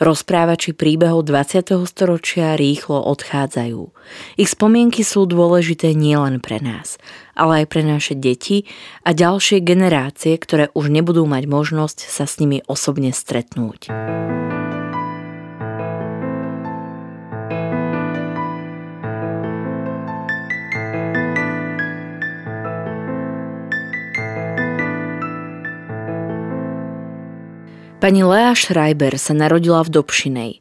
Rozprávači príbehov 20. storočia rýchlo odchádzajú. Ich spomienky sú dôležité nielen pre nás, ale aj pre naše deti a ďalšie generácie, ktoré už nebudú mať možnosť sa s nimi osobne stretnúť. Pani Lea Schreiber sa narodila v Dobšinej.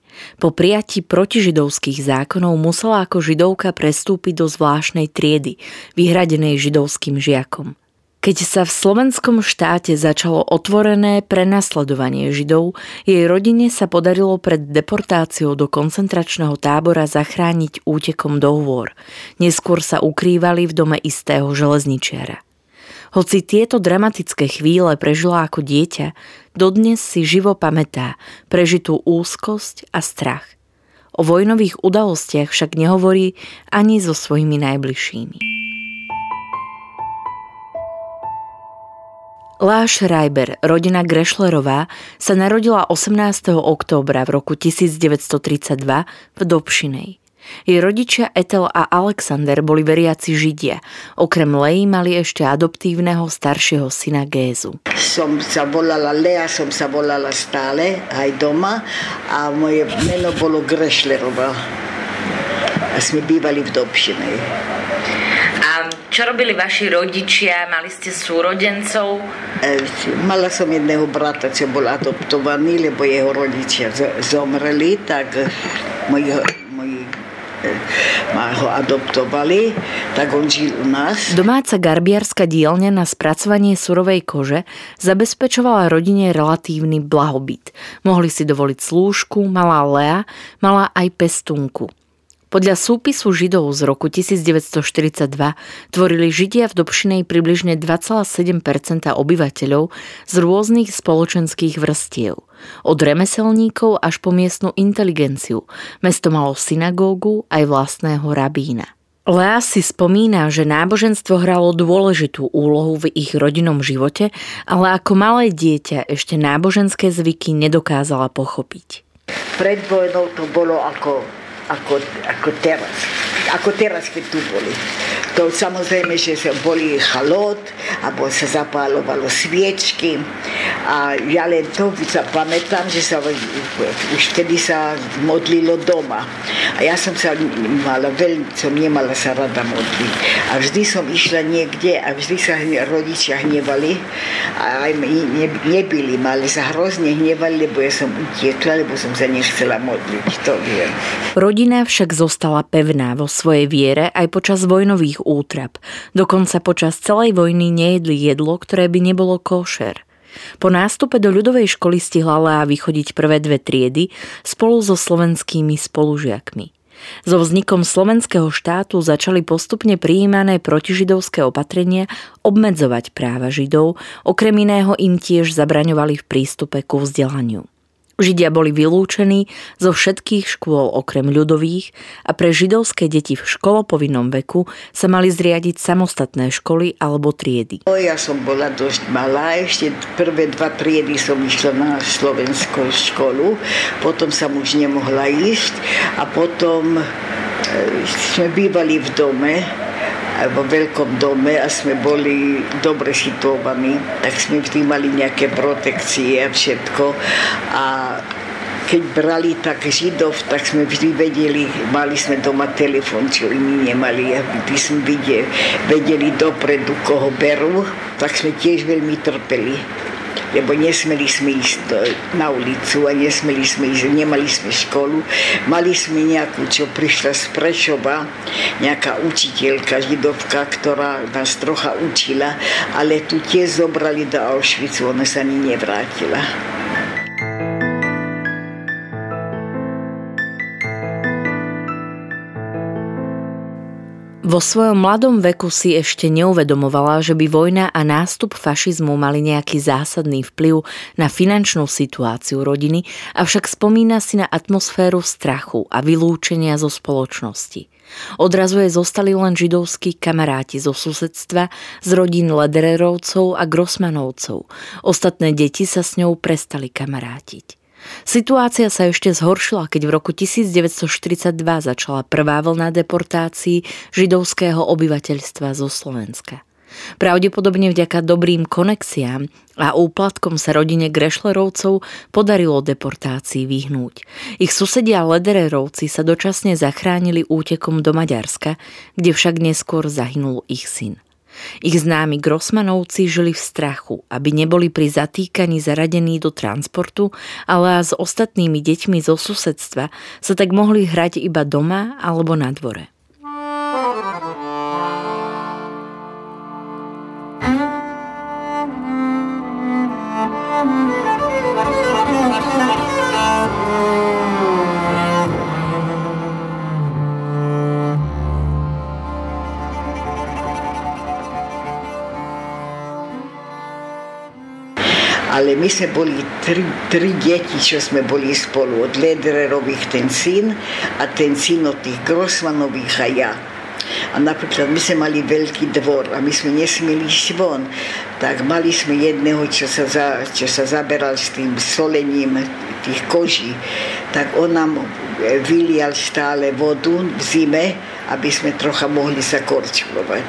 Po prijatí protižidovských zákonov musela ako židovka prestúpiť do zvláštnej triedy, vyhradenej židovským žiakom. Keď sa v slovenskom štáte začalo otvorené prenasledovanie židov, jej rodine sa podarilo pred deportáciou do koncentračného tábora zachrániť útekom do hôr. Neskôr sa ukrývali v dome istého železničiara. Hoci tieto dramatické chvíle prežila ako dieťa, dodnes si živo pamätá prežitú úzkosť a strach. O vojnových udalostiach však nehovorí ani so svojimi najbližšími. Láš Reiber, rodina Grešlerová, sa narodila 18. októbra v roku 1932 v Dobšinej. Jej rodičia Etel a Alexander boli veriaci Židia. Okrem Lei mali ešte adoptívneho staršieho syna Gézu. Som sa volala Lea, som sa volala stále, aj doma a moje meno bolo Grešlerová. A sme bývali v Dobšinej. A čo robili vaši rodičia? Mali ste súrodencov? E, mala som jedného brata, čo bol adoptovaný, lebo jeho rodičia zomreli, tak moji ma ho adoptovali, tak on žil u nás. Domáca garbiarska dielňa na spracovanie surovej kože zabezpečovala rodine relatívny blahobyt. Mohli si dovoliť slúžku, malá Lea, mala aj pestunku. Podľa súpisu Židov z roku 1942 tvorili Židia v Dobšinej približne 2,7% obyvateľov z rôznych spoločenských vrstiev. Od remeselníkov až po miestnu inteligenciu. Mesto malo synagógu aj vlastného rabína. Lea si spomína, že náboženstvo hralo dôležitú úlohu v ich rodinnom živote, ale ako malé dieťa ešte náboženské zvyky nedokázala pochopiť. Pred vojnou to bolo ako ako, ako teraz. Ako teraz, keď tu boli. To samozrejme, že boli chalot, alebo sa zapálovalo sviečky. A ja len to sa pamätám, že sa už vtedy sa modlilo doma. A ja som sa mala veľmi, som nemala sa rada modliť. A vždy som išla niekde a vždy sa rodičia hnevali. A aj ne, nebyli, ale sa hrozne hnevali, lebo ja som utiekla, lebo som sa nechcela modliť. To viem. Rodina však zostala pevná vo svojej viere aj počas vojnových útrap. Dokonca počas celej vojny nejedli jedlo, ktoré by nebolo košer. Po nástupe do ľudovej školy stihla Lea vychodiť prvé dve triedy spolu so slovenskými spolužiakmi. So vznikom slovenského štátu začali postupne prijímané protižidovské opatrenia obmedzovať práva židov, okrem iného im tiež zabraňovali v prístupe ku vzdelaniu. Židia boli vylúčení zo všetkých škôl okrem ľudových a pre židovské deti v školopovinnom veku sa mali zriadiť samostatné školy alebo triedy. Ja som bola dosť malá, ešte prvé dva triedy som išla na slovenskú školu, potom som už nemohla ísť a potom e, sme bývali v dome vo veľkom dome a sme boli dobre situovaní, tak sme vždy mali nejaké protekcie a všetko. A keď brali tak Židov, tak sme vždy vedeli, mali sme doma telefon, čo iní nemali, aby sme vedeli, vedeli dopredu, koho berú, tak sme tiež veľmi trpeli lebo nesmeli sme ísť na ulicu a nesmeli sme ísť, nemali sme školu. Mali sme nejakú, čo prišla z Prešova, nejaká učiteľka židovka, ktorá nás trocha učila, ale tu tiež zobrali do Auschwitzu, ona sa ani nevrátila. Vo svojom mladom veku si ešte neuvedomovala, že by vojna a nástup fašizmu mali nejaký zásadný vplyv na finančnú situáciu rodiny, avšak spomína si na atmosféru strachu a vylúčenia zo spoločnosti. Odrazu jej zostali len židovskí kamaráti zo susedstva, z rodín Ledererovcov a Grossmanovcov. Ostatné deti sa s ňou prestali kamarátiť. Situácia sa ešte zhoršila, keď v roku 1942 začala prvá vlna deportácií židovského obyvateľstva zo Slovenska. Pravdepodobne vďaka dobrým konexiám a úplatkom sa rodine Grešlerovcov podarilo deportácii vyhnúť. Ich susedia Ledererovci sa dočasne zachránili útekom do Maďarska, kde však neskôr zahynul ich syn. Ich známi Grossmanovci žili v strachu, aby neboli pri zatýkaní zaradení do transportu, ale s ostatnými deťmi zo susedstva sa tak mohli hrať iba doma alebo na dvore. Sme boli tri, tri deti, čo sme boli spolu. Od Ledererových ten syn a ten syn od tých Grossmanových a ja. A napríklad my sme mali veľký dvor a my sme nesmieli ísť von. Tak mali sme jedného, čo sa, za, čo sa zaberal s tým solením tých koží. Tak on nám vylial stále vodu v zime, aby sme trocha mohli sa korčulovať.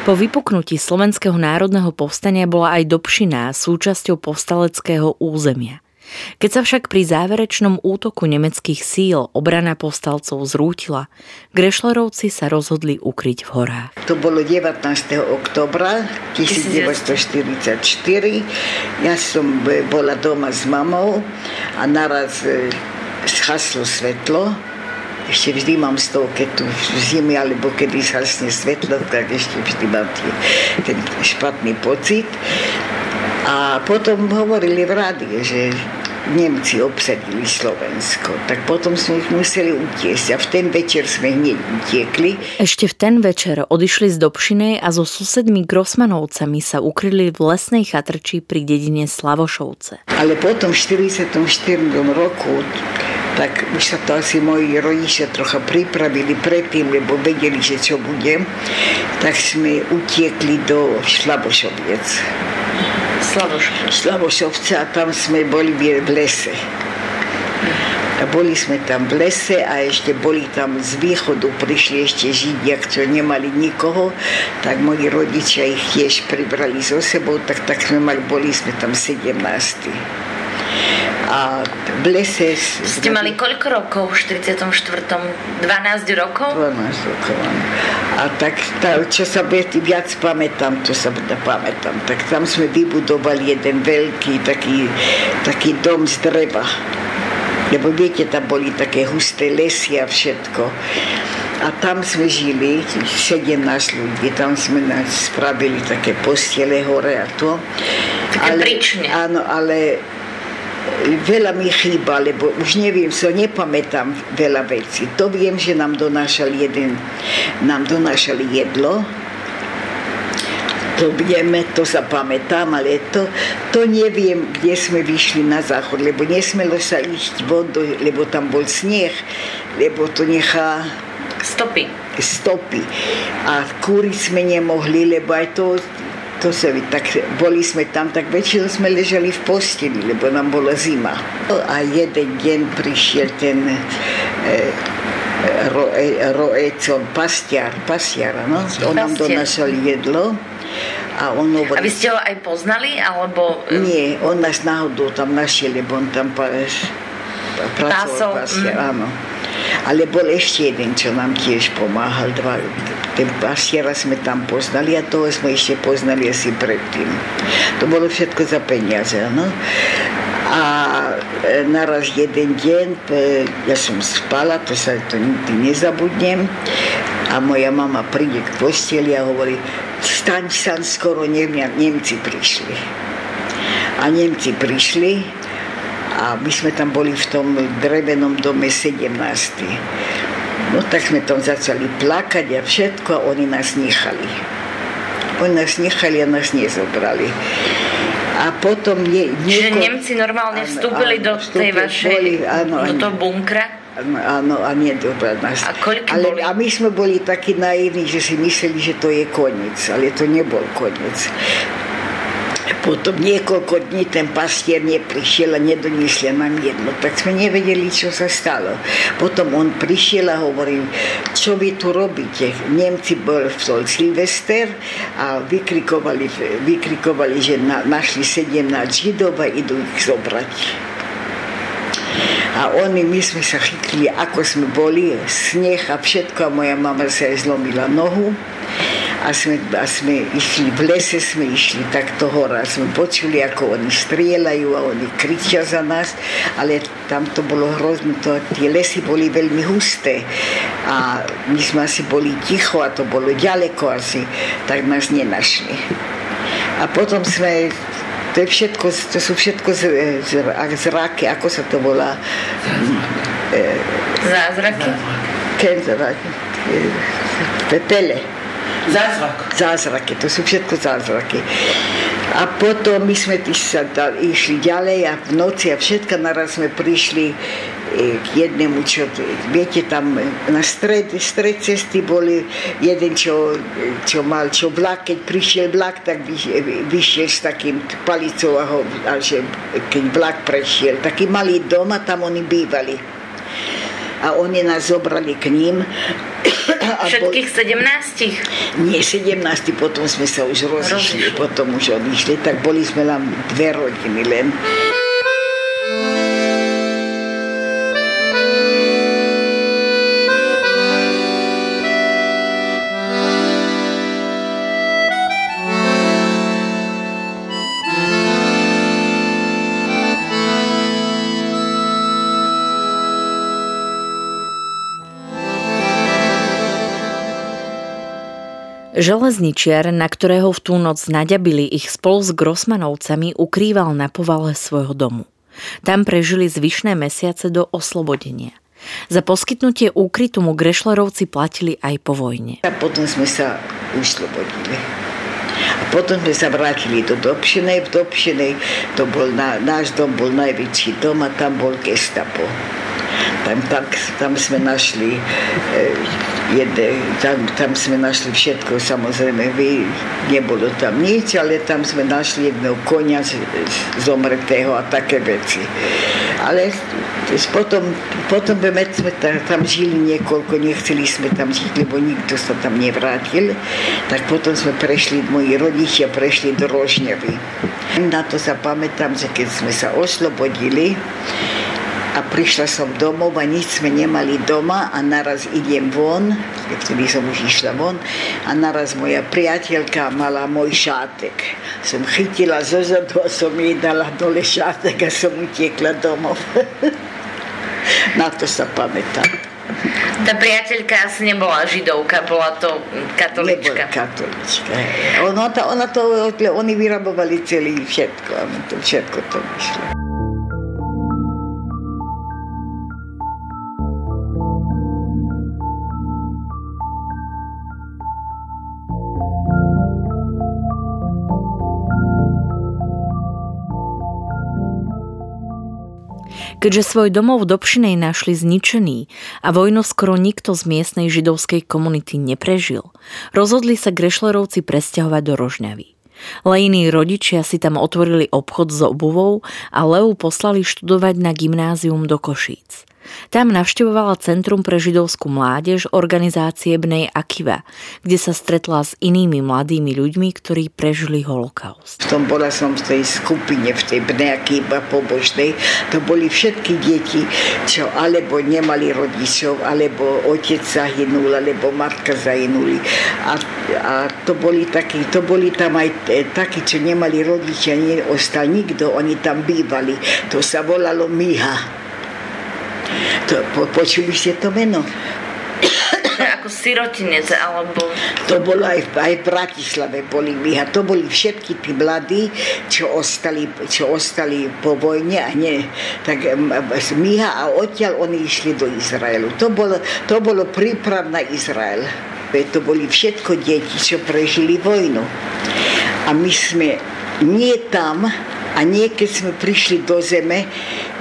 Po vypuknutí Slovenského národného povstania bola aj Dobšina súčasťou povstaleckého územia. Keď sa však pri záverečnom útoku nemeckých síl obrana povstalcov zrútila, Grešlerovci sa rozhodli ukryť v horách. To bolo 19. oktobra 1944. Ja som bola doma s mamou a naraz e, schaslo svetlo ešte vždy mám keď tu v zime alebo kedy zhasne svetlo, tak ešte vždy mám tý, ten špatný pocit. A potom hovorili v rádiu, že Nemci obsadili Slovensko, tak potom sme ich museli utiesť a v ten večer sme hneď utiekli. Ešte v ten večer odišli z Dobšinej a so susedmi Grossmanovcami sa ukryli v lesnej chatrči pri dedine Slavošovce. Ale potom v 44. roku tak už sa to asi moji rodičia trocha pripravili predtým, lebo vedeli, že čo budem, tak sme utiekli do Slavošoviec. Slavošovce. Slavošovce a tam sme boli v lese. A boli sme tam v lese a ešte boli tam z východu, prišli ešte Židia, čo nemali nikoho, tak moji rodičia ich tiež pribrali so sebou, tak, tak sme mali, boli sme tam 17 a v lese... Ste mali koľko rokov v 44. 12 rokov? 12 rokov. A tak, tá, čo sa viac pamätám, to sa pamätám, tak tam sme vybudovali jeden veľký taký, taký dom z dreva. Lebo viete, tam boli také husté lesy a všetko. A tam sme žili, 17 ľudí, tam sme spravili také postele hore a to. Také ale, príčne. Áno, ale veľa mi chýba, lebo už neviem, so nepamätám veľa vecí. To viem, že nám donášali jeden, nám donášali jedlo, to vieme, to sa pamätám, ale to, to neviem, kde sme vyšli na záchod, lebo nesmelo sa ísť von, lebo tam bol sneh, lebo to nechá... Stopy. Stopy. A kúriť sme nemohli, lebo aj to to sa tak boli sme tam, tak väčšinou sme ležali v posteli, lebo nám bola zima. A jeden deň prišiel ten e, ro, e, roecon, pastiar, pastiar, no? On nám donášal jedlo. A, on hovoril, a vy ste ho aj poznali, alebo... Nie, on nás náhodou tam našiel, lebo on tam pa, pracoval pastiar, mm. áno. Ale bol ešte jeden, čo nám tiež pomáhal, dva, ten pasiera sme tam poznali a toho sme ešte poznali asi predtým. To bolo všetko za peniaze, no. A e, naraz jeden deň, e, ja som spala, to sa to nikdy nezabudnem, a moja mama príde k posteli a hovorí, staň sa, skoro Nemci prišli. A Nemci prišli a my sme tam boli v tom drevenom dome 17. No tak sme tam začali plakať a všetko a oni nás nechali. Oni nás nechali a nás nezobrali. A potom nie, nieko... Čiže Nemci normálne vstúpili áno, do tej vašej, boli, áno, do toho bunkra? Áno, a nie dobra nás. A ale, boli? A my sme boli takí naivní, že si mysleli, že to je koniec, ale to nebol koniec. Potom niekoľko dní ten pastier neprišiel a nedoniesli nám jedno. Tak sme nevedeli, čo sa stalo. Potom on prišiel a hovoril, čo vy tu robíte? Nemci bol v sol Silvester a vykrikovali, vykrikovali že na, našli 17 židov a idú ich zobrať. A oni, my sme sa chytili, ako sme boli, sneh a všetko a moja mama sa aj zlomila nohu a sme, a sme išli, v lese sme išli takto hora. Sme počuli, ako oni strieľajú a oni kričia za nás, ale tam to bolo hrozné, to, tie lesy boli veľmi husté a my sme asi boli ticho a to bolo ďaleko asi, tak nás nenašli. A potom sme to, je všetko, to sú všetko z, z, zraky, ako sa to volá? Zázraky? Kenzraky. Tele. Zázrak. Zázraky, to sú všetko zázraky. A potom my sme sa išli ďalej a v noci a všetko naraz sme prišli e, k jednému, čo, viete, tam na stred, stred cesty boli jeden, čo, čo mal, čo vlak, keď prišiel vlak, tak vyšiel s takým palicou a, ho, a že keď vlak prešiel, taký malý dom a tam oni bývali. A oni nás zobrali k ním Všetkých 17? Nie, 17, potom sme sa už rozišli, potom už odišli, tak boli sme len dve rodiny len. Železničiar, na ktorého v tú noc naďabili ich spolu s Grossmanovcami, ukrýval na povale svojho domu. Tam prežili zvyšné mesiace do oslobodenia. Za poskytnutie úkrytu mu Grešlerovci platili aj po vojne. A potom sme sa uslobodili. A potom sme sa vrátili do Dobšinej. V Dobšinej to bol na, náš dom bol najväčší dom a tam bol gestapo. Tam, tam, tam sme našli e, jedne, tam, tam sme našli všetko, samozrejme, vy, nebolo tam nič, ale tam sme našli jedného konia zomretého a také veci. Ale potom, potom sme tam žili niekoľko, nechceli sme tam žiť, lebo nikto sa tam nevrátil, tak potom sme prešli, moji rodičia prešli do Rožňavy. Na to sa pamätám, že keď sme sa oslobodili, a prišla som domov a nič sme nemali doma a naraz idem von, vtedy som už išla von a naraz moja priateľka mala môj šátek. Som chytila zo zadu a som jej dala dole šátek a som utiekla domov. Na to sa pamätám. Tá priateľka asi nebola židovka, bola to katolička. Nebola katolička. Ona to, ona to, oni vyrabovali celý všetko, to všetko to vyšlo. Keďže svoj domov v Dobšinej našli zničený a vojnu skoro nikto z miestnej židovskej komunity neprežil, rozhodli sa Grešlerovci presťahovať do Rožňavy. Lejní rodičia si tam otvorili obchod s obuvou a Leu poslali študovať na gymnázium do Košíc. Tam navštevovala Centrum pre židovskú mládež organizácie Bnej Akiva, kde sa stretla s inými mladými ľuďmi, ktorí prežili holokaust. V tom bola som v tej skupine, v tej Bnej Akiva pobožnej. To boli všetky deti, čo alebo nemali rodičov, alebo otec zahynul, alebo matka zahynuli. A, a to boli takí, to boli tam aj takí, čo nemali rodičia, neostal nikto, oni tam bývali. To sa volalo Miha. To, po, počuli ste to meno? ako sirotinec, alebo... To bolo aj, aj v Bratislave boli my a to boli všetky tí mladí, čo ostali, čo ostali po vojne a nie. Tak Miha a odtiaľ oni išli do Izraelu. To bolo, to bolo príprav na Izrael. To boli všetko deti, čo prežili vojnu. A my sme nie tam, a nie keď sme prišli do zeme,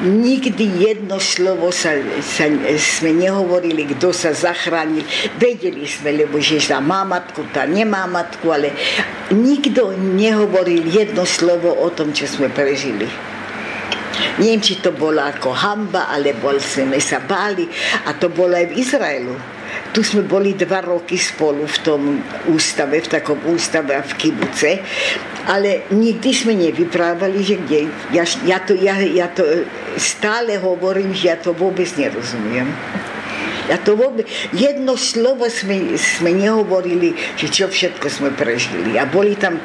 nikdy jedno slovo sa, sa, sme nehovorili, kto sa zachránil. Vedeli sme, lebo že sa má matku, tá nemá matku, ale nikto nehovoril jedno slovo o tom, čo sme prežili. Neviem, či to bolo ako hamba, alebo sme sa báli. A to bolo aj v Izraelu. Tu sme boli dva roky spolu v tom ústave, v takom ústave a v kibuce, ale nikdy sme nevyprávali, že kde. Ja, ja, to, ja, ja to stále hovorím, že ja to vôbec nerozumiem. Ja to vôbec, jedno slovo sme, sme nehovorili, že čo všetko sme prežili. A boli tam,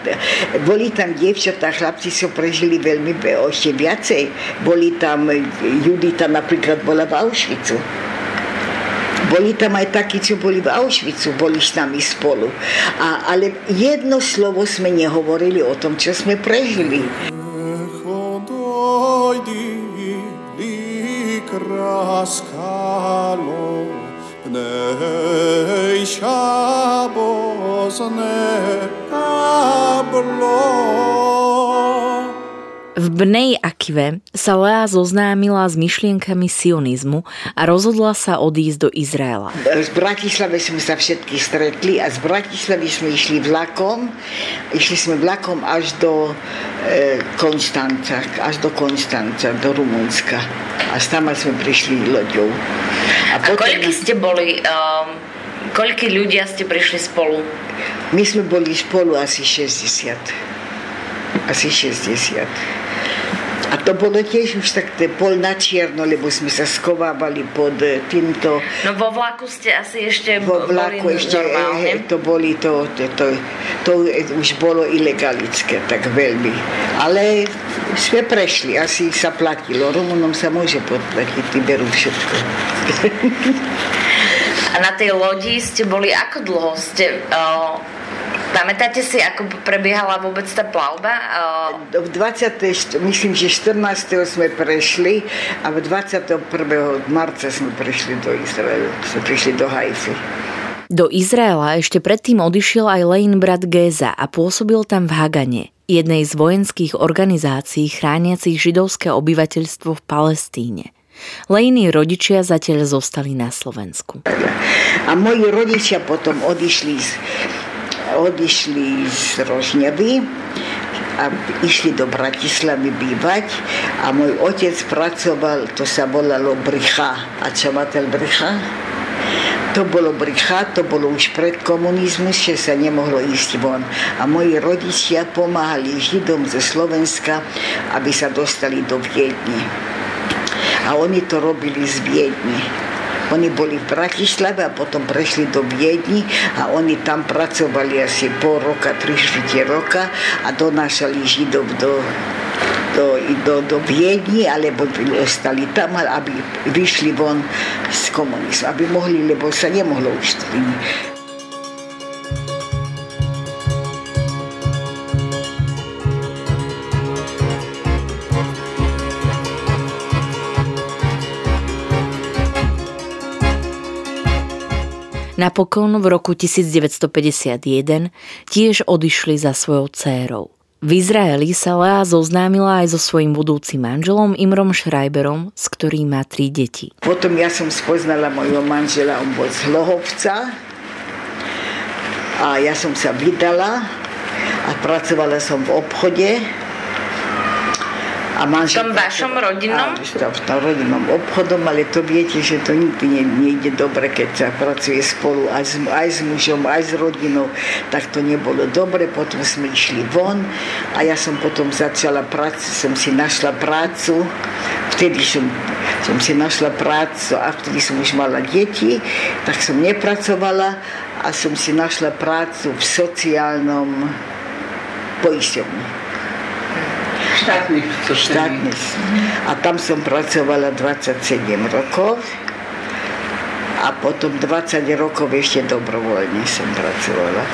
boli tam dievčatá, chlapci sa prežili veľmi ešte viacej. Boli tam, Judita napríklad bola v Auschwitzu. Boli tam aj takí, čo boli v Auschwitzu, boli s nami spolu. A, ale jedno slovo sme nehovorili o tom, čo sme prežili. Kraskalo, pnej šabozne tablo. V Bnej Akive sa Lea zoznámila s myšlienkami sionizmu a rozhodla sa odísť do Izraela. Z Bratislavy sme sa všetky stretli a z Bratislavy sme išli vlakom. Išli sme vlakom až do e, Konstanca, až do Konstanca, do Rumunska. A tam sme prišli loďou. A, potom... a koľky ste boli, um, koľky ľudia ste prišli spolu? My sme boli spolu asi 60 asi 60. A to bolo tiež už tak pol na čierno, lebo sme sa skovávali pod e, týmto... No vo vlaku ste asi ešte vo vlaku boli ešte, normálne. E, to boli to, to, to, to už bolo ilegalické, tak veľmi. Ale sme prešli, asi sa platilo. Rumunom sa môže podplatiť, ty berú všetko. A na tej lodi ste boli, ako dlho ste... Uh, Pamätáte si, ako prebiehala vôbec tá plavba? V 20. myslím, že 14. sme prešli a v 21. marca sme prišli do Izraelu, sme prišli do Haify. Do Izraela ešte predtým odišiel aj Lejn brat Géza a pôsobil tam v Hagane, jednej z vojenských organizácií chrániacich židovské obyvateľstvo v Palestíne. Lejní rodičia zatiaľ zostali na Slovensku. A moji rodičia potom odišli z odišli z Rožňavy a išli do Bratislavy bývať a môj otec pracoval, to sa volalo Bricha. A čo má ten Bricha? To bolo bricha, to bolo už pred komunizmus, že sa nemohlo ísť von. A moji rodičia pomáhali Židom ze Slovenska, aby sa dostali do Viedne. A oni to robili z Viedne. Oni boli v Bratislave a potom prešli do Viedni a oni tam pracovali asi pol roka, tri štvrte roka a donášali Židov do, do, do, do Viedni, alebo ostali tam, aby vyšli von z komunizmu, aby mohli, lebo sa nemohlo už Napokon v roku 1951 tiež odišli za svojou dcérou. V Izraeli sa Lea zoznámila aj so svojím budúcim manželom Imrom Schreiberom, s ktorým má tri deti. Potom ja som spoznala mojho manžela, on bol z a ja som sa vydala a pracovala som v obchode a. V tom vašom rodinnom? A, v tom rodinnom obchodom, ale to viete, že to nikdy nejde dobre, keď sa pracuje spolu aj s, aj s mužom, aj s rodinou, tak to nebolo dobre. Potom sme išli von a ja som potom začala prácu, som si našla prácu, vtedy som, som si našla prácu a vtedy som už mala deti, tak som nepracovala a som si našla prácu v sociálnom poisťovni štátnych. Štátnych. A tam som pracovala 27 rokov. a potom 20 rokov ešte dobrovoľne som pracovala.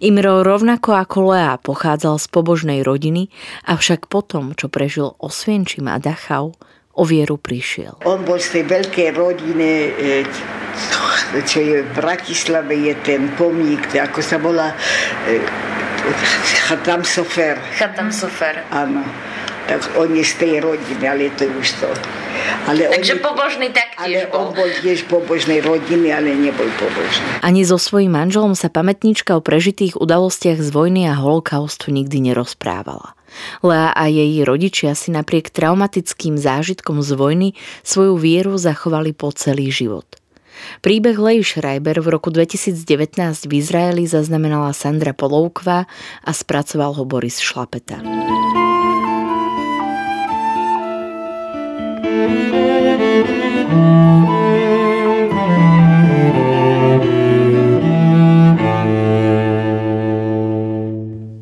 Imro rovnako ako Lea pochádzal z pobožnej rodiny, avšak potom, čo prežil Osvienčim a Dachau, o vieru prišiel. On bol z tej veľkej rodiny, e, čo je v Bratislave, je ten pomník, ako sa volá e, Chatam Sofer. Chatam Sofer. Áno tak on je z tej rodiny, ale to už to. Ale Takže on, pobožný taktiež ale bol. on bol tiež pobožnej rodiny, ale nebol pobožný. Ani so svojím manželom sa pamätníčka o prežitých udalostiach z vojny a holokaustu nikdy nerozprávala. Lea a jej rodičia si napriek traumatickým zážitkom z vojny svoju vieru zachovali po celý život. Príbeh Lej Schreiber v roku 2019 v Izraeli zaznamenala Sandra Polovková a spracoval ho Boris Šlapeta.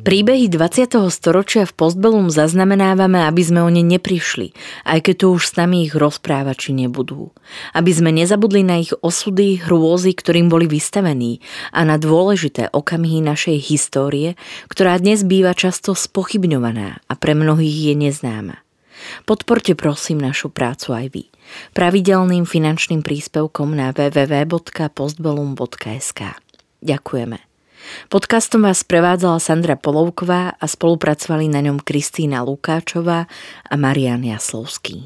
Príbehy 20. storočia v Postbellum zaznamenávame, aby sme o ne neprišli, aj keď tu už s nami ich rozprávači nebudú. Aby sme nezabudli na ich osudy, hrôzy, ktorým boli vystavení a na dôležité okamihy našej histórie, ktorá dnes býva často spochybňovaná a pre mnohých je neznáma. Podporte prosím našu prácu aj vy. Pravidelným finančným príspevkom na www.postbolum.sk. Ďakujeme. Podcastom vás prevádzala Sandra Polovková a spolupracovali na ňom Kristýna Lukáčová a Marian Jaslovský.